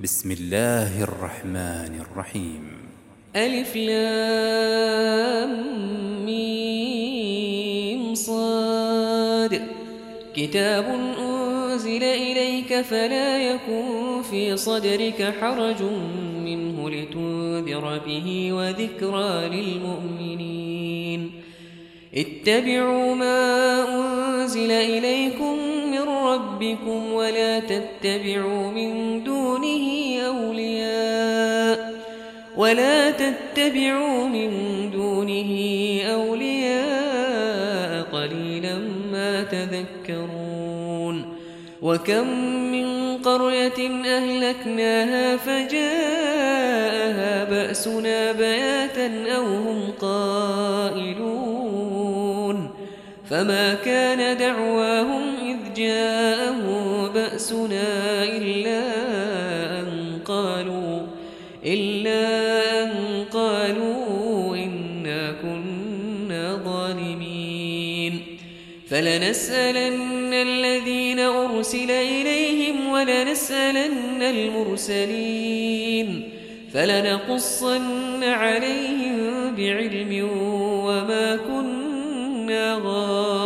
بسم الله الرحمن الرحيم. ألف لام ميم صاد. كتاب أنزل إليك فلا يكن في صدرك حرج منه لتنذر به وذكرى للمؤمنين. اتبعوا ما أنزل إليكم ربكم ولا تتبعوا من دونه أولياء ولا تتبعوا من دونه أولياء قليلا ما تذكرون وكم من قرية أهلكناها فجاءها بأسنا بياتا أو هم قائلون فما كان دعواهم إذ جاءهم بأسنا إلا أن قالوا إلا أن قالوا إنا كنا ظالمين. فلنسألن الذين أرسل إليهم ولنسألن المرسلين. فلنقصن عليهم بعلم وما كنا غائبين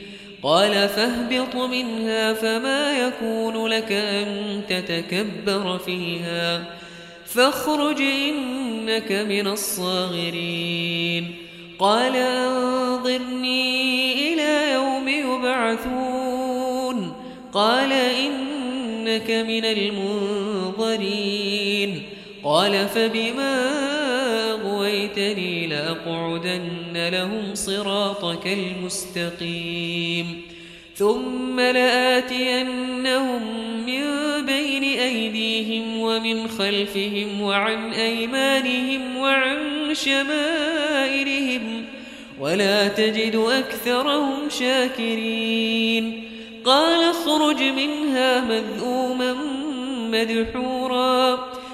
قال فاهبط منها فما يكون لك أن تتكبر فيها. فاخرج إنك من الصاغرين. قال أنظرني إلى يوم يبعثون. قال إنك من المنظرين. قال فبما أغويتني لأقعدن لهم صراطك المستقيم ثم لآتينهم من بين أيديهم ومن خلفهم وعن أيمانهم وعن شمائلهم ولا تجد أكثرهم شاكرين قال اخرج منها مذءوما مدحورا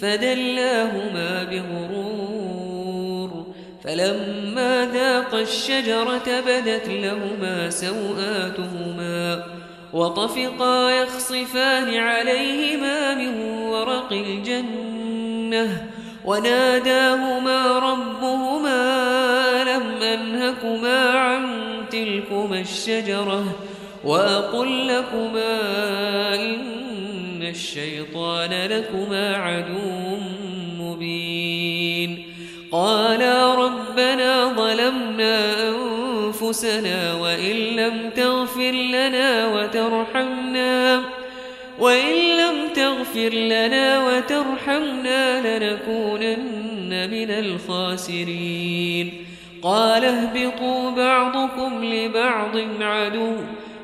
فدلاهما بغرور. فلما ذاقا الشجرة بدت لهما سوآتهما وطفقا يخصفان عليهما من ورق الجنة وناداهما ربهما لم أنهكما عن تلكما الشجرة وأقل لكما الشيطان لكما عدو مبين. قالا ربنا ظلمنا أنفسنا وإن لم تغفر لنا وترحمنا وإن لم تغفر لنا وترحمنا لنكونن من الخاسرين. قال اهبطوا بعضكم لبعض عدو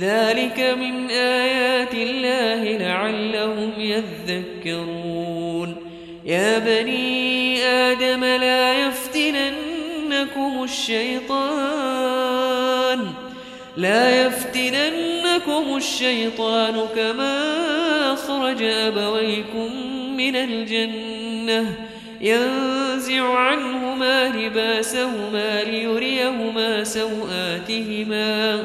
ذلك من آيات الله لعلهم يذكرون يا بني آدم لا يفتننكم الشيطان لا يفتننكم الشيطان كما أخرج أبويكم من الجنة ينزع عنهما لباسهما ليريهما سوآتهما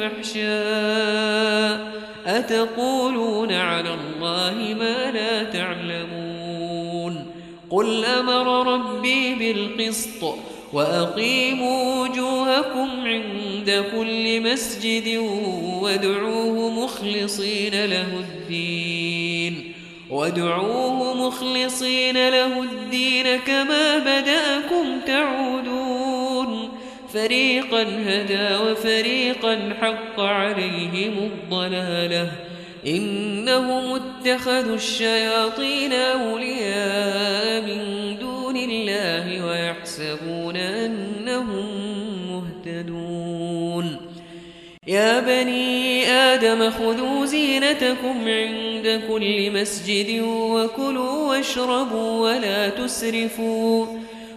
يأمر بالفحشاء أتقولون على الله ما لا تعلمون قل أمر ربي بالقسط وأقيموا وجوهكم عند كل مسجد وادعوه مخلصين له الدين وادعوه مخلصين له الدين كما بدأكم تعودون فريقا هدى وفريقا حق عليهم الضلالة. إنهم اتخذوا الشياطين أولياء من دون الله ويحسبون أنهم مهتدون. يا بني آدم خذوا زينتكم عند كل مسجد وكلوا واشربوا ولا تسرفوا.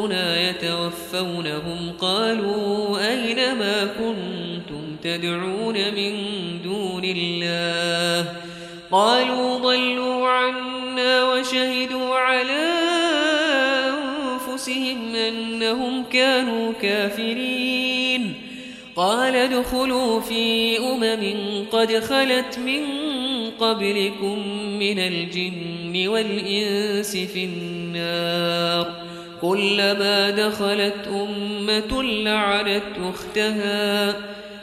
رسلنا يتوفونهم قالوا أين ما كنتم تدعون من دون الله قالوا ضلوا عنا وشهدوا على أنفسهم أنهم كانوا كافرين قال ادخلوا في أمم قد خلت من قبلكم من الجن والإنس في النار كلما دخلت أمة لعنت أختها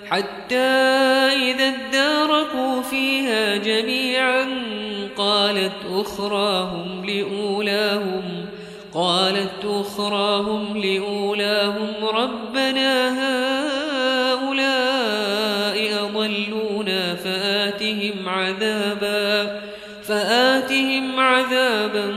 حتى إذا اداركوا فيها جميعا قالت أخراهم لأولاهم قالت أخراهم لأولاهم ربنا هؤلاء أضلونا فآتهم عذابا فآتهم عذابا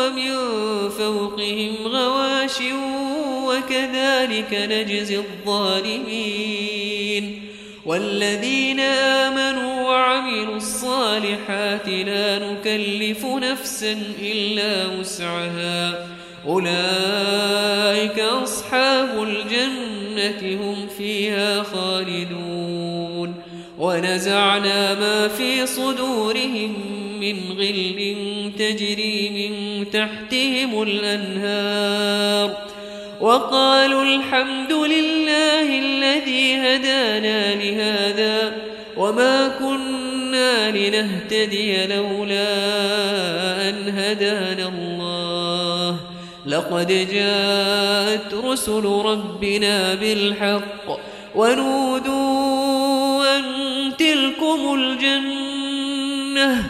ومن فوقهم غواش وكذلك نجزي الظالمين والذين آمنوا وعملوا الصالحات لا نكلف نفسا إلا وسعها أولئك أصحاب الجنة هم فيها خالدون ونزعنا ما في صدورهم من غل تجري من تحتهم الأنهار وقالوا الحمد لله الذي هدانا لهذا وما كنا لنهتدي لولا أن هدانا الله. لقد جاءت رسل ربنا بالحق ونودوا أن تلكم الجنة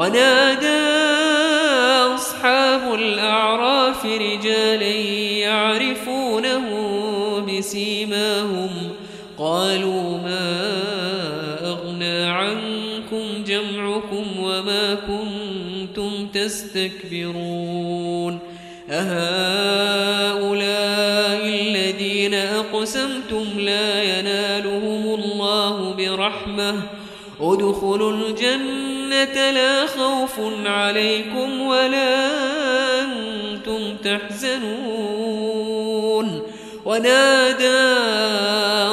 ونادى أصحاب الأعراف رجالا يعرفونه بسيماهم. قالوا ما أغنى عنكم جمعكم وما كنتم تستكبرون. أهؤلاء الذين أقسمتم لا ينالهم الله برحمة. ادخلوا الجنة لا خوف عليكم ولا أنتم تحزنون. ونادى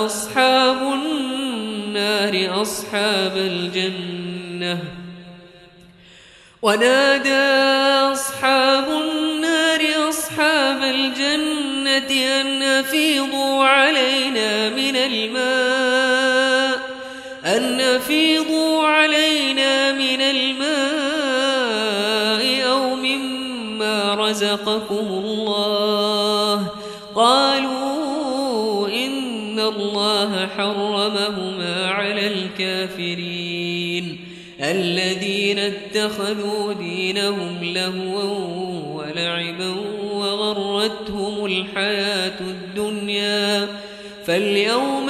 أصحاب النار أصحاب الجنة. ونادى أصحاب النار أصحاب الجنة أن أفيضوا علينا من الماء. أن أفيضوا علينا من الماء أو مما رزقكم الله. قالوا إن الله حرمهما على الكافرين. الذين اتخذوا دينهم لهوا ولعبا وغرتهم الحياة الدنيا. فاليوم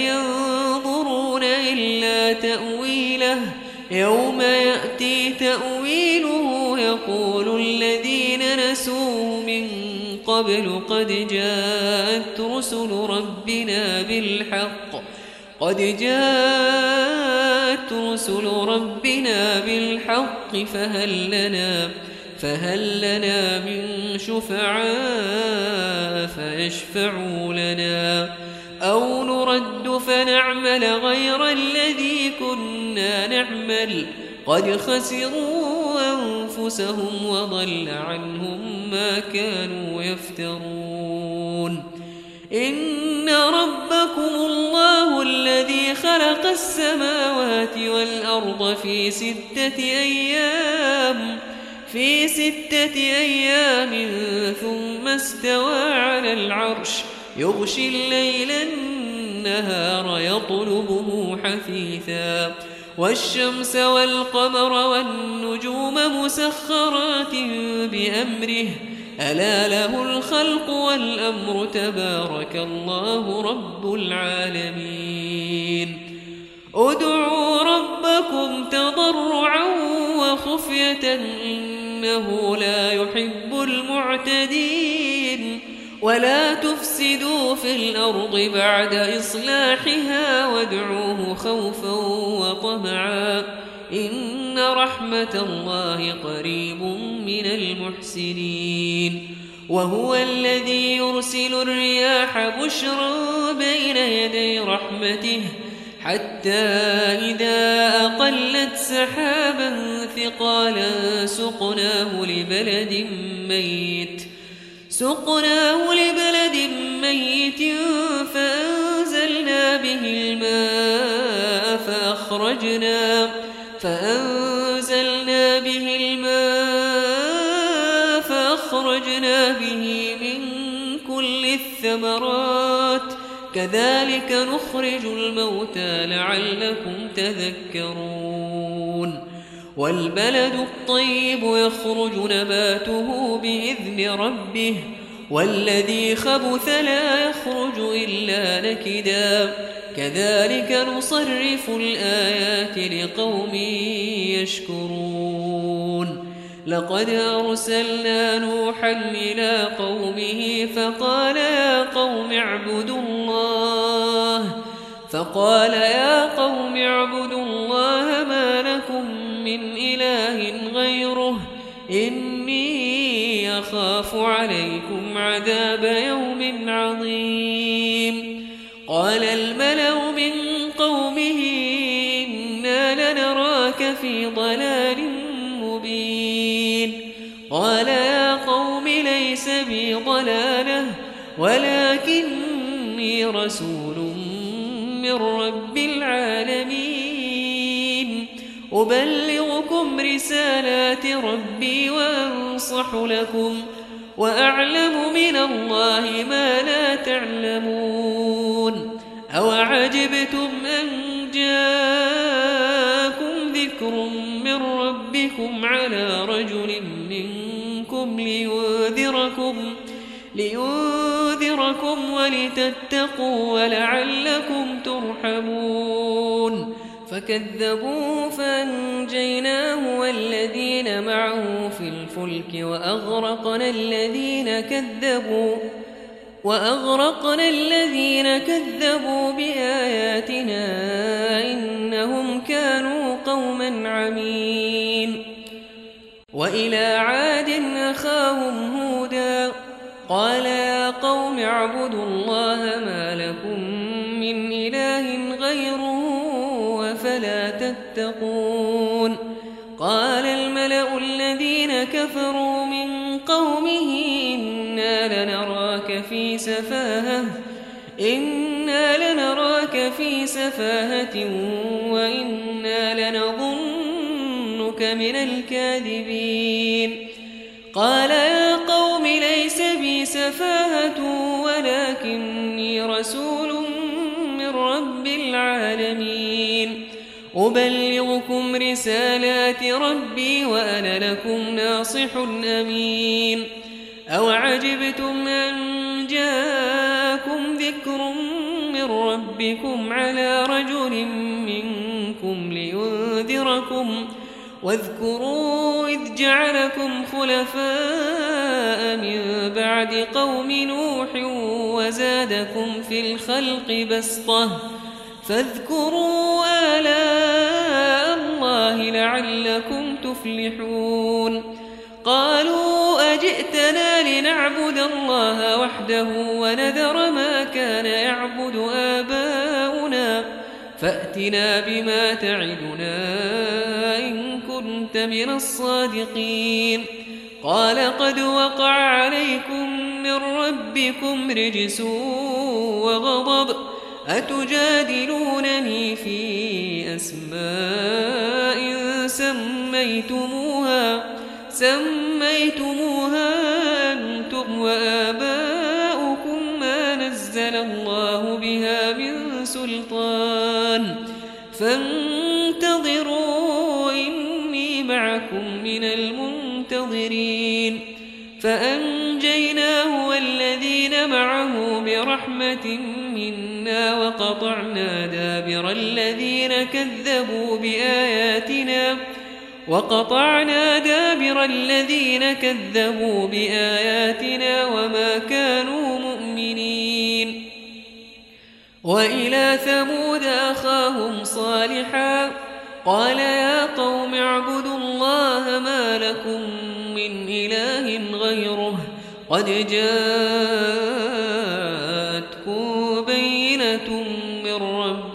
يوم يأتي تأويله يقول الذين نسوه من قبل قد جاءت رسل ربنا بالحق. قد جاءت رسل ربنا بالحق فهل لنا فهل لنا من شفعاء فيشفعوا لنا. أو نرد فنعمل غير الذي كنا نعمل. قد خسروا أنفسهم وضل عنهم ما كانوا يفترون. إن ربكم الله الذي خلق السماوات والأرض في ستة أيام في ستة أيام ثم استوى على العرش. يغشي الليل النهار يطلبه حثيثا. والشمس والقمر والنجوم مسخرات بأمره. ألا له الخلق والأمر تبارك الله رب العالمين. ادعوا ربكم تضرعا وخفية إنه لا يحب المعتدين. ولا تفسدوا في الأرض بعد إصلاحها وادعوه خوفا وطمعا إن رحمة الله قريب من المحسنين وهو الذي يرسل الرياح بشرا بين يدي رحمته حتى إذا أقلت سحابا ثقالا سقناه لبلد ميت سقناه لبلد ميت فأنزلنا به الماء فأخرجنا فأنزلنا به الماء فأخرجنا به من كل الثمرات. كذلك نخرج الموتى لعلكم تذكرون. والبلد الطيب يخرج نباته بإذن ربه والذي خبث لا يخرج إلا نكدا. كذلك نصرف الآيات لقوم يشكرون. لقد أرسلنا نوحا إلى قومه فقال يا قوم اعبدوا الله فقال يا قوم اعبدوا الله ما لكم من إله غيره. إني أخاف عليكم عذاب يوم عظيم. قال الملأ من قومه إنا لنراك في ضلال مبين. قال يا قوم ليس بي ضلالة ولكني رسول من رب العالمين. أبلغكم رسالات ربي وأنصح لكم وأعلم من الله ما لا تعلمون أوعجبتم أن جاءكم ذكر من ربكم على رجل منكم لينذركم لينذركم ولتتقوا ولعلكم ترحمون فكذبوا فأنجيناه والذين معه في الفلك وأغرقنا الذين كذبوا وأغرقنا الذين كذبوا بآياتنا إنهم كانوا قوما عمين. وإلى عاد أخاهم هودا قال يا قوم اعبدوا الله ما لكم قال الملأ الذين كفروا من قومه إنا لنراك في سفاهة إنا لنراك في سفاهة وإنا لنظنك من الكاذبين. قال يا قوم ليس بي سفاهة ولكني رسول أبلغكم رسالات ربي وأنا لكم ناصح أمين. أو عجبتم أن جاءكم ذكر من ربكم على رجل منكم لينذركم واذكروا إذ جعلكم خلفاء من بعد قوم نوح وزادكم في الخلق بسطة فاذكروا آلاء الله لعلكم تفلحون. قالوا أجئتنا لنعبد الله وحده ونذر ما كان يعبد آباؤنا. فأتنا بما تعدنا إن كنت من الصادقين. قال قد وقع عليكم من ربكم رجس وغضب. أتجادلونني في أسماء سميتموها؟ سميتموها أنتم وآباؤكم ما نزل الله بها من سلطان. فانتظروا إني معكم من المنتظرين. فأنجيناه والذين معه برحمة وقطعنا دابر الذين كذبوا بآياتنا وقطعنا دابر الذين كذبوا بآياتنا وما كانوا مؤمنين وإلى ثمود أخاهم صالحا قال يا قوم اعبدوا الله ما لكم من إله غيره قد جاءتكم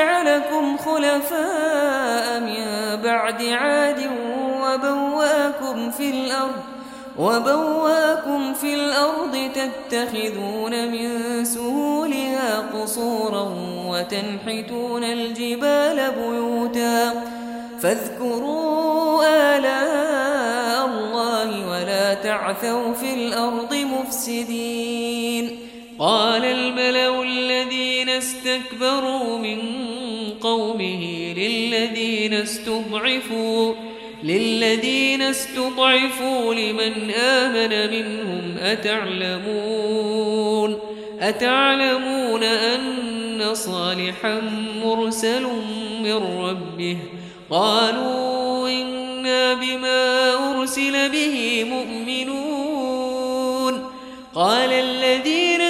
جعلكم خلفاء من بعد عاد وبواكم في الأرض وبواكم في الأرض تتخذون من سهولها قصورا وتنحتون الجبال بيوتا. فاذكروا آلاء الله ولا تعثوا في الأرض مفسدين. قال الملأ الذين استكبروا من قومه للذين استضعفوا للذين استضعفوا لمن آمن منهم أتعلمون؟ أتعلمون أن صالحا مرسل من ربه؟ قالوا إنا بما أرسل به مؤمنون. قال الذين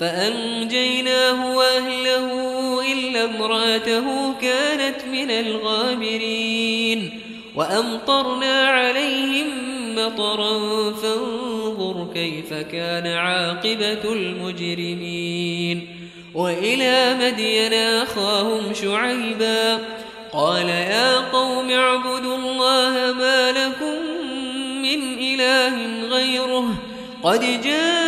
فأنجيناه وأهله إلا امرأته كانت من الغابرين وأمطرنا عليهم مطرا فانظر كيف كان عاقبة المجرمين وإلى مدين أخاهم شعيبا قال يا قوم اعبدوا الله ما لكم من إله غيره قد جاءتكم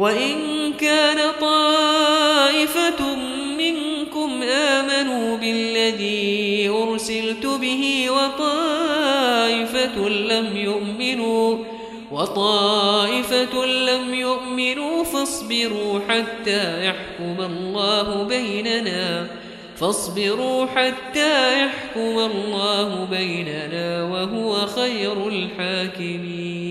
وإن كان طائفة منكم آمنوا بالذي أرسلت به وطائفة لم يؤمنوا وطائفة لم يؤمنوا فاصبروا حتى يحكم الله بيننا فاصبروا حتى يحكم الله بيننا وهو خير الحاكمين.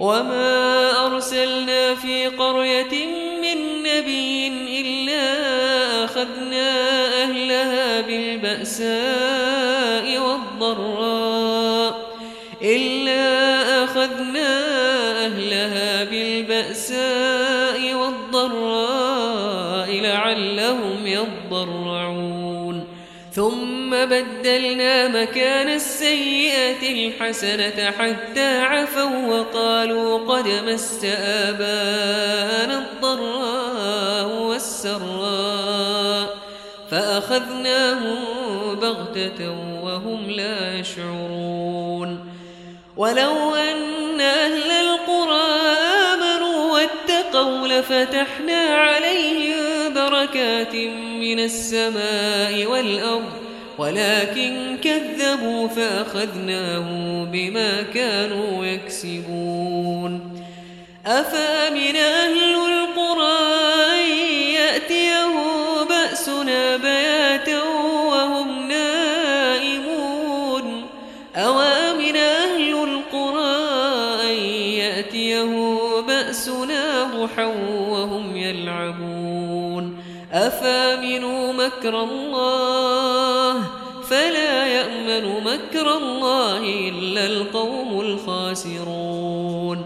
وما أرسلنا في قرية من نبي إلا أخذنا أهلها بالبأساء والضراء إلا أخذنا أهلها بالبأساء والضراء لعلهم يضرعون ثم بدلنا مكان السيئة الحسنة حتى عفوا وقالوا قد مس آباءنا الضراء والسراء فأخذناهم بغتة وهم لا يشعرون ولو أن أهل القرى آمنوا واتقوا لفتحنا عليهم بركات من السماء والأرض ولكن كذبوا فأخذناهم بما كانوا يكسبون. أفأمن أهل القرى يأتيه بأسنا بياتا وهم نائمون؟ أوأمن أهل القرى أن يأتيه بأسنا ضحى وهم يلعبون؟ أفأمنوا مكر الله فلا يأمن مكر الله إلا القوم الخاسرون.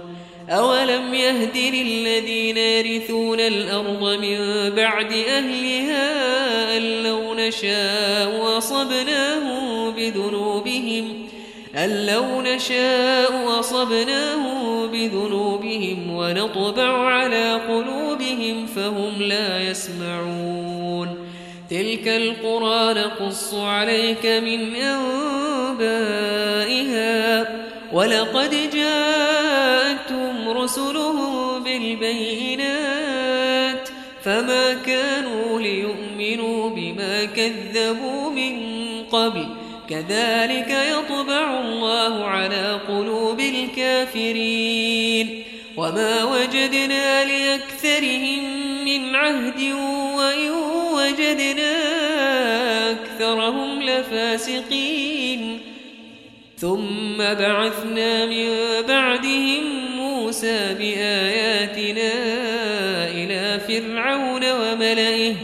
أولم يهد للذين يرثون الأرض من بعد أهلها أن لو نشاء أصبناهم بذنوبهم أن لو نشاء أصبناهم بذنوبهم ونطبع على قلوبهم فهم لا يسمعون. تلك القرى نقص عليك من أنبائها ولقد جاءتهم رسلهم بالبينات فما كانوا ليؤمنوا بما كذبوا من قبل كذلك يطبع الله على قلوب الكافرين وما وجدنا لأكثرهم من عهد وجدنا أكثرهم لفاسقين. ثم بعثنا من بعدهم موسى بآياتنا إلى فرعون وملئه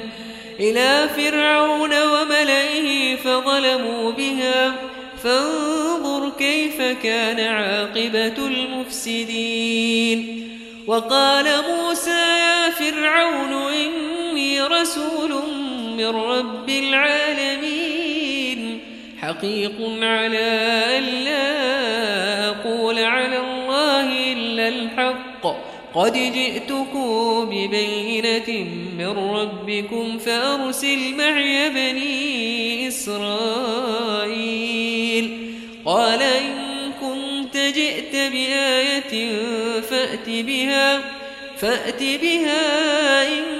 إلى فرعون وملئه فظلموا بها. فانظر كيف كان عاقبة المفسدين. وقال موسى يا فرعون إني رسول من رب العالمين. حقيق على أن لا أقول على الله إلا الحق. قد جئتكم ببينة من ربكم فأرسل معي بني إسرائيل. قال إن كنت جئت بآية فأت بها فأت بها إن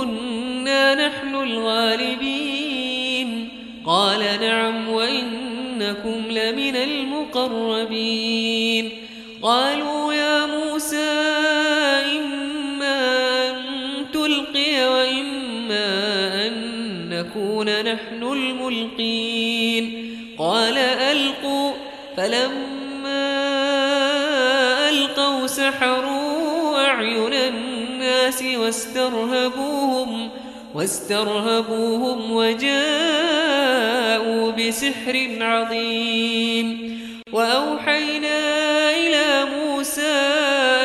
نحن الغالبين. قال نعم وإنكم لمن المقربين. قالوا يا موسى إما أن تلقي وإما أن نكون نحن الملقين. قال ألقوا. فلما ألقوا سحروا أعين الناس واسترهبوهم واسترهبوهم وجاءوا بسحر عظيم. وأوحينا إلى موسى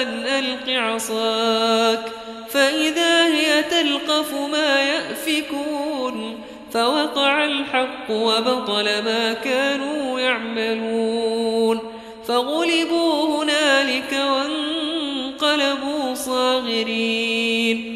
أن ألق عصاك فإذا هي تلقف ما يأفكون. فوقع الحق وبطل ما كانوا يعملون. فغلبوا هنالك وانقلبوا صاغرين.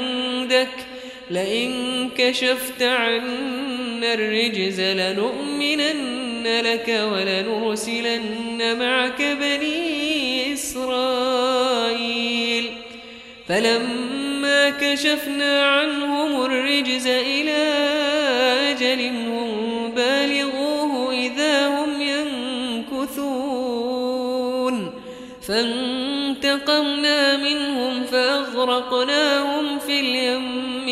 لئن كشفت عنا الرجز لنؤمنن لك ولنرسلن معك بني إسرائيل. فلما كشفنا عنهم الرجز إلى أجل هم بالغوه إذا هم ينكثون. فانتقمنا منهم فأغرقناهم في اليم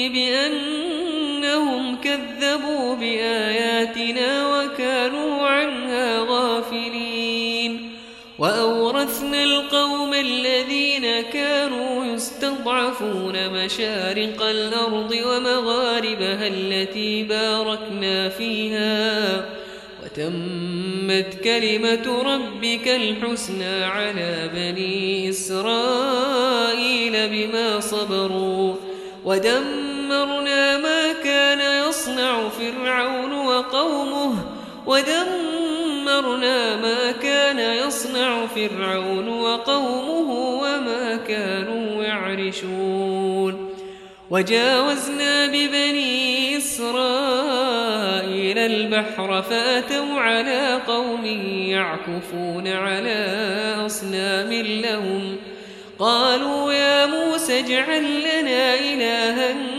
بأنهم كذبوا بآياتنا وكانوا عنها غافلين. وأورثنا القوم الذين كانوا يستضعفون مشارق الأرض ومغاربها التي باركنا فيها. وتمت كلمة ربك الحسنى على بني إسرائيل بما صبروا. ودمرنا ما كان يصنع فرعون وقومه ودمرنا ما كان يصنع فرعون وقومه وما كانوا يعرشون. وجاوزنا ببني إسرائيل البحر فأتوا على قوم يعكفون على أصنام لهم. قالوا يا موسى اجعل لنا إلها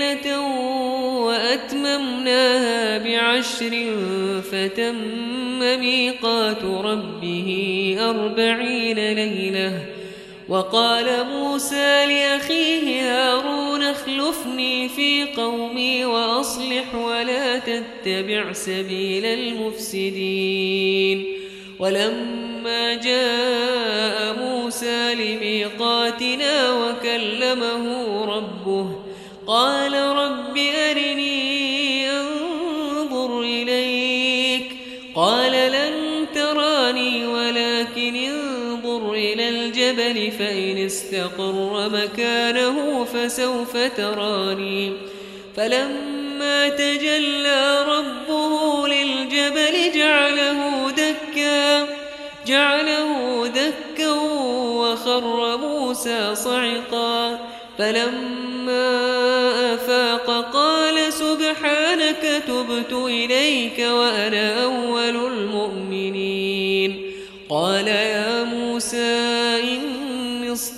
بعشر فتم ميقات ربه أربعين ليلة. وقال موسى لأخيه هارون اخلفني في قومي وأصلح ولا تتبع سبيل المفسدين. ولما جاء موسى لميقاتنا وكلمه ربه قال رب فإن استقر مكانه فسوف تراني. فلما تجلى ربه للجبل جعله دكا. جعله دكا وخر موسى صعقا. فلما أفاق قال سبحانك تبت إليك وأنا أول المؤمنين. قال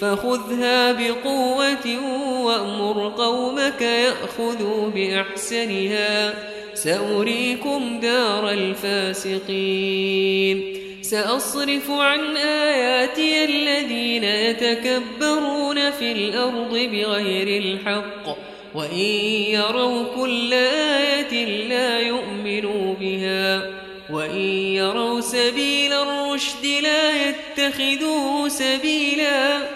فخذها بقوة وأمر قومك يأخذوا بأحسنها. سأريكم دار الفاسقين. سأصرف عن آياتي الذين يتكبرون في الأرض بغير الحق. وإن يروا كل آية لا يؤمنوا بها. وإن يروا سبيل الرشد لا يتخذوه سبيلا.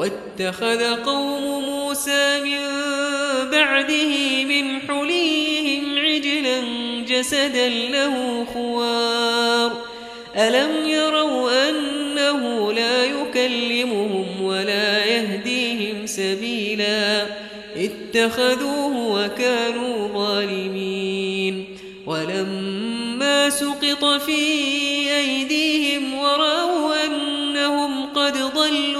واتخذ قوم موسى من بعده من حليهم عجلا جسدا له خوار. ألم يروا أنه لا يكلمهم ولا يهديهم سبيلا؟ اتخذوه وكانوا ظالمين. ولما سقط في أيديهم ورأوا أنهم قد ضلوا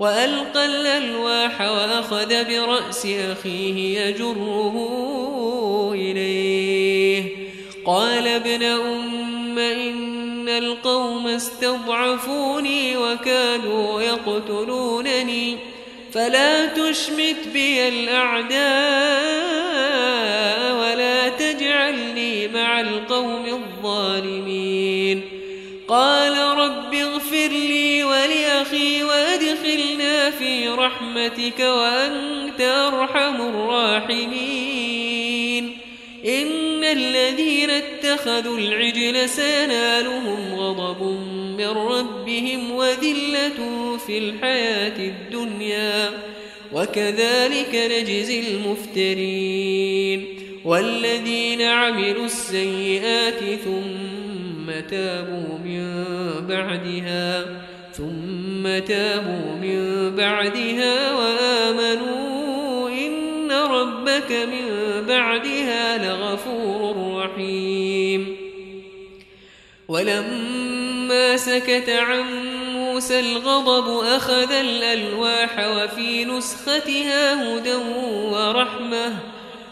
وألقى الألواح وأخذ برأس أخيه يجره إليه. قال ابن أم إن القوم استضعفوني وكادوا يقتلونني فلا تشمت بي الأعداء ولا تجعلني مع القوم الظالمين. قال رب اغفر لي ولأخي وادخلنا في رحمتك وأنت أرحم الراحمين. إن الذين اتخذوا العجل سينالهم غضب من ربهم وذلة في الحياة الدنيا. وكذلك نجزي المفترين. والذين عملوا السيئات ثم تابوا من بعدها. ثم تابوا من بعدها وآمنوا إن ربك من بعدها لغفور رحيم. ولما سكت عن موسى الغضب أخذ الألواح وفي نسختها هدى ورحمة.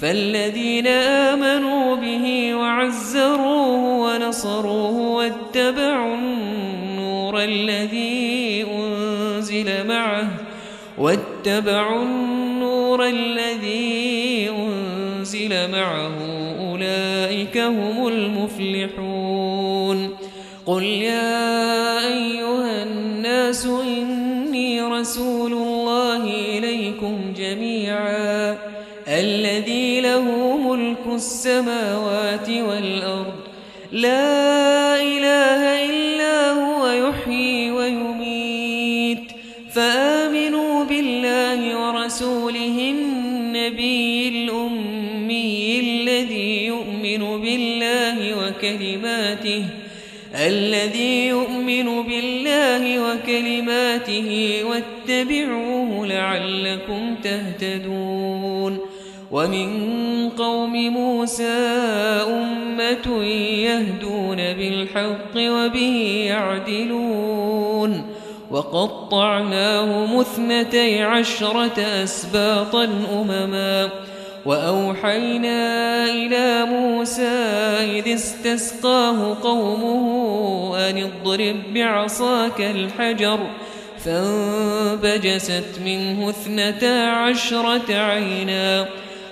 فالذين آمنوا به وعزروه ونصروه واتبعوا النور الذي أنزل معه واتبعوا النور الذي أنزل معه أولئك هم المفلحون. قل يا أيها الناس إني رسول الله إليكم جميعا. السماوات والأرض. لا إله إلا هو يحيي ويميت. فآمنوا بالله ورسوله النبي الأمي الذي يؤمن بالله وكلماته الذي يؤمن بالله وكلماته واتبعوه لعلكم تهتدون. ومن قوم موسى أمة يهدون بالحق وبه يعدلون وقطعناهم اثنتي عشرة أسباطا أمماً وأوحينا إلى موسى إذ استسقاه قومه أن اضرب بعصاك الحجر فانبجست منه اثنتا عشرة عينا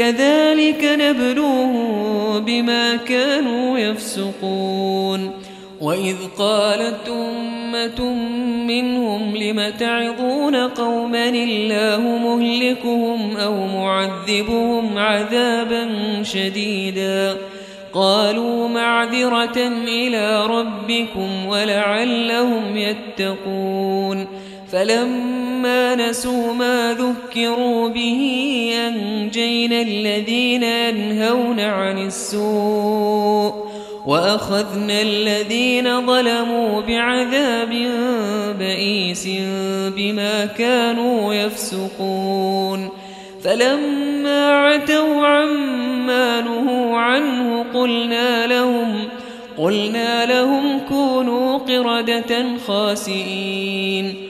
كذلك نبلوهم بما كانوا يفسقون. وإذ قالت أمة منهم لم تعظون قوما الله مهلكهم أو معذبهم عذابا شديدا. قالوا معذرة إلى ربكم ولعلهم يتقون. فلما نسوا ما ذكروا به أنجينا الذين ينهون عن السوء وأخذنا الذين ظلموا بعذاب بئيس بما كانوا يفسقون فلما عتوا عما نهوا عنه قلنا لهم قلنا لهم كونوا قردة خاسئين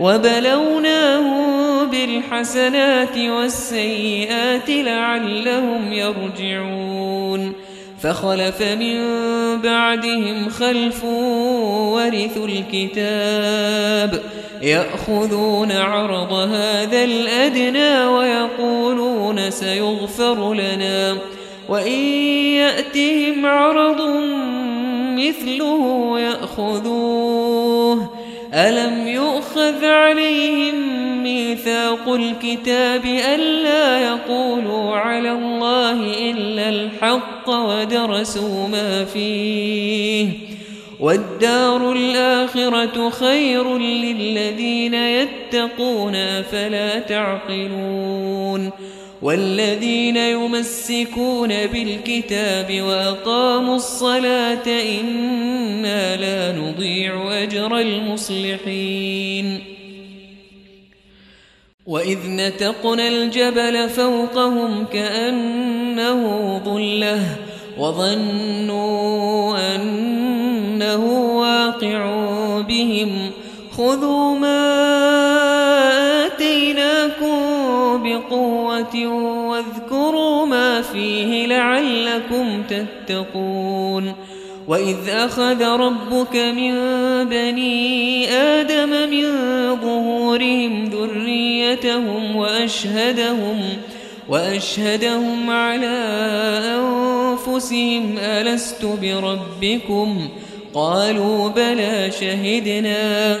وبلوناهم بالحسنات والسيئات لعلهم يرجعون. فخلف من بعدهم خلف ورثوا الكتاب يأخذون عرض هذا الأدنى ويقولون سيغفر لنا. وإن يأتهم عرض مثله يأخذوه ألم يؤخذ عليهم ميثاق الكتاب ألا يقولوا على الله إلا الحق ودرسوا ما فيه والدار الآخرة خير للذين يتقون فلا تعقلون والذين يمسكون بالكتاب وأقاموا الصلاة إنا لا نضيع أجر المصلحين. وإذ نتقنا الجبل فوقهم كأنه ظلة وظنوا أنه واقع بهم. خذوا ما واذكروا ما فيه لعلكم تتقون وإذ أخذ ربك من بني آدم من ظهورهم ذريتهم وأشهدهم وأشهدهم على أنفسهم ألست بربكم قالوا بلى شهدنا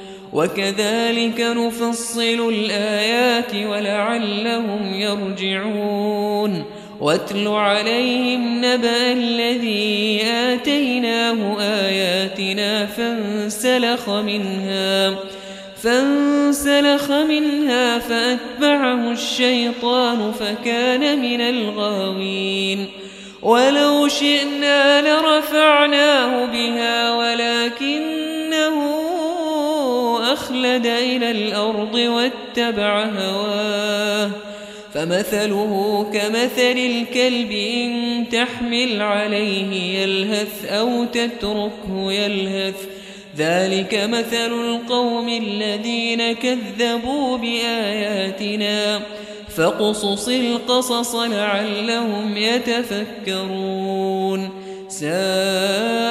وكذلك نفصل الآيات ولعلهم يرجعون. واتل عليهم نبأ الذي آتيناه آياتنا فانسلخ منها فانسلخ منها فأتبعه الشيطان فكان من الغاوين. ولو شئنا لرفعناه بها ولكنه أخلد إلى الأرض واتبع هواه فمثله كمثل الكلب إن تحمل عليه يلهث أو تتركه يلهث ذلك مثل القوم الذين كذبوا بآياتنا فاقصص القصص لعلهم يتفكرون ساء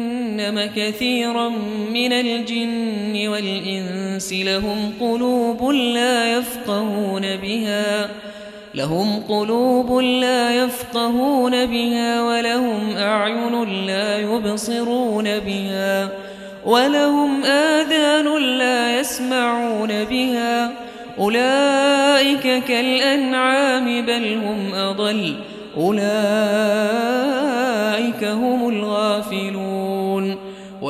كثيرا من الجن والإنس لهم قلوب لا يفقهون بها لهم قلوب لا يفقهون بها ولهم أعين لا يبصرون بها ولهم آذان لا يسمعون بها أولئك كالأنعام بل هم أضل أولئك هم الغافلون.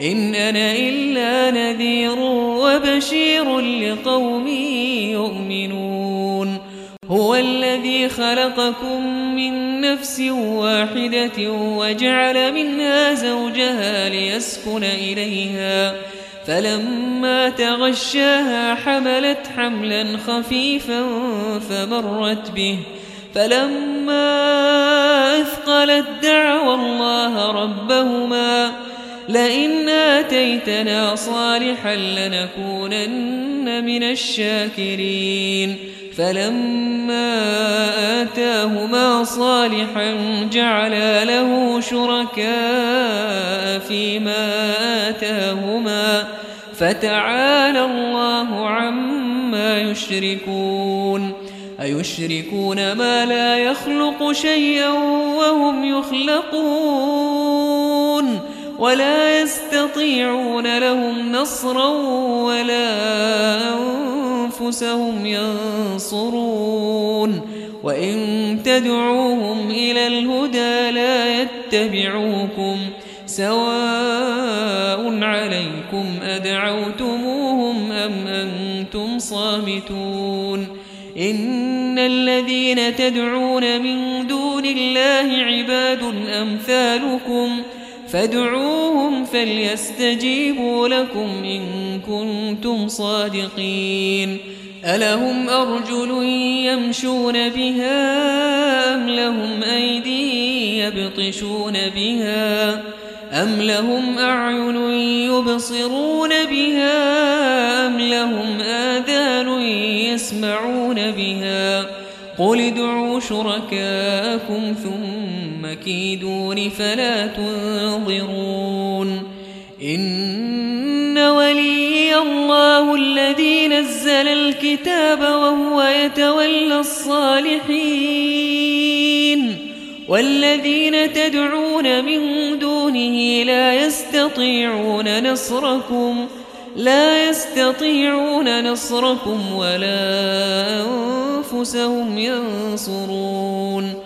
إن أنا إلا نذير وبشير لقوم يؤمنون. هو الذي خلقكم من نفس واحدة وجعل منها زوجها ليسكن إليها. فلما تغشاها حملت حملا خفيفا فمرت به. فلما أثقلت دعوى الله ربهما. لئن آتيتنا صالحا لنكونن من الشاكرين. فلما آتاهما صالحا جعلا له شركاء فيما آتاهما. فتعالى الله عما يشركون. أيشركون ما لا يخلق شيئا وهم يخلقون. ولا يستطيعون لهم نصرا ولا أنفسهم ينصرون. وإن تدعوهم إلى الهدى لا يتبعوكم سواء عليكم أدعوتموهم أم أنتم صامتون. إن الذين تدعون من دون الله عباد أمثالكم فادعوهم فليستجيبوا لكم إن كنتم صادقين. ألهم أرجل يمشون بها أم لهم أيدي يبطشون بها؟ أم لهم أعين يبصرون بها؟ أم لهم آذان يسمعون بها؟ قل ادعوا شركاءكم ثم كيدون فلا تنظرون إن ولي الله الذي نزل الكتاب وهو يتولى الصالحين والذين تدعون من دونه لا يستطيعون نصركم لا يستطيعون نصركم ولا أنفسهم ينصرون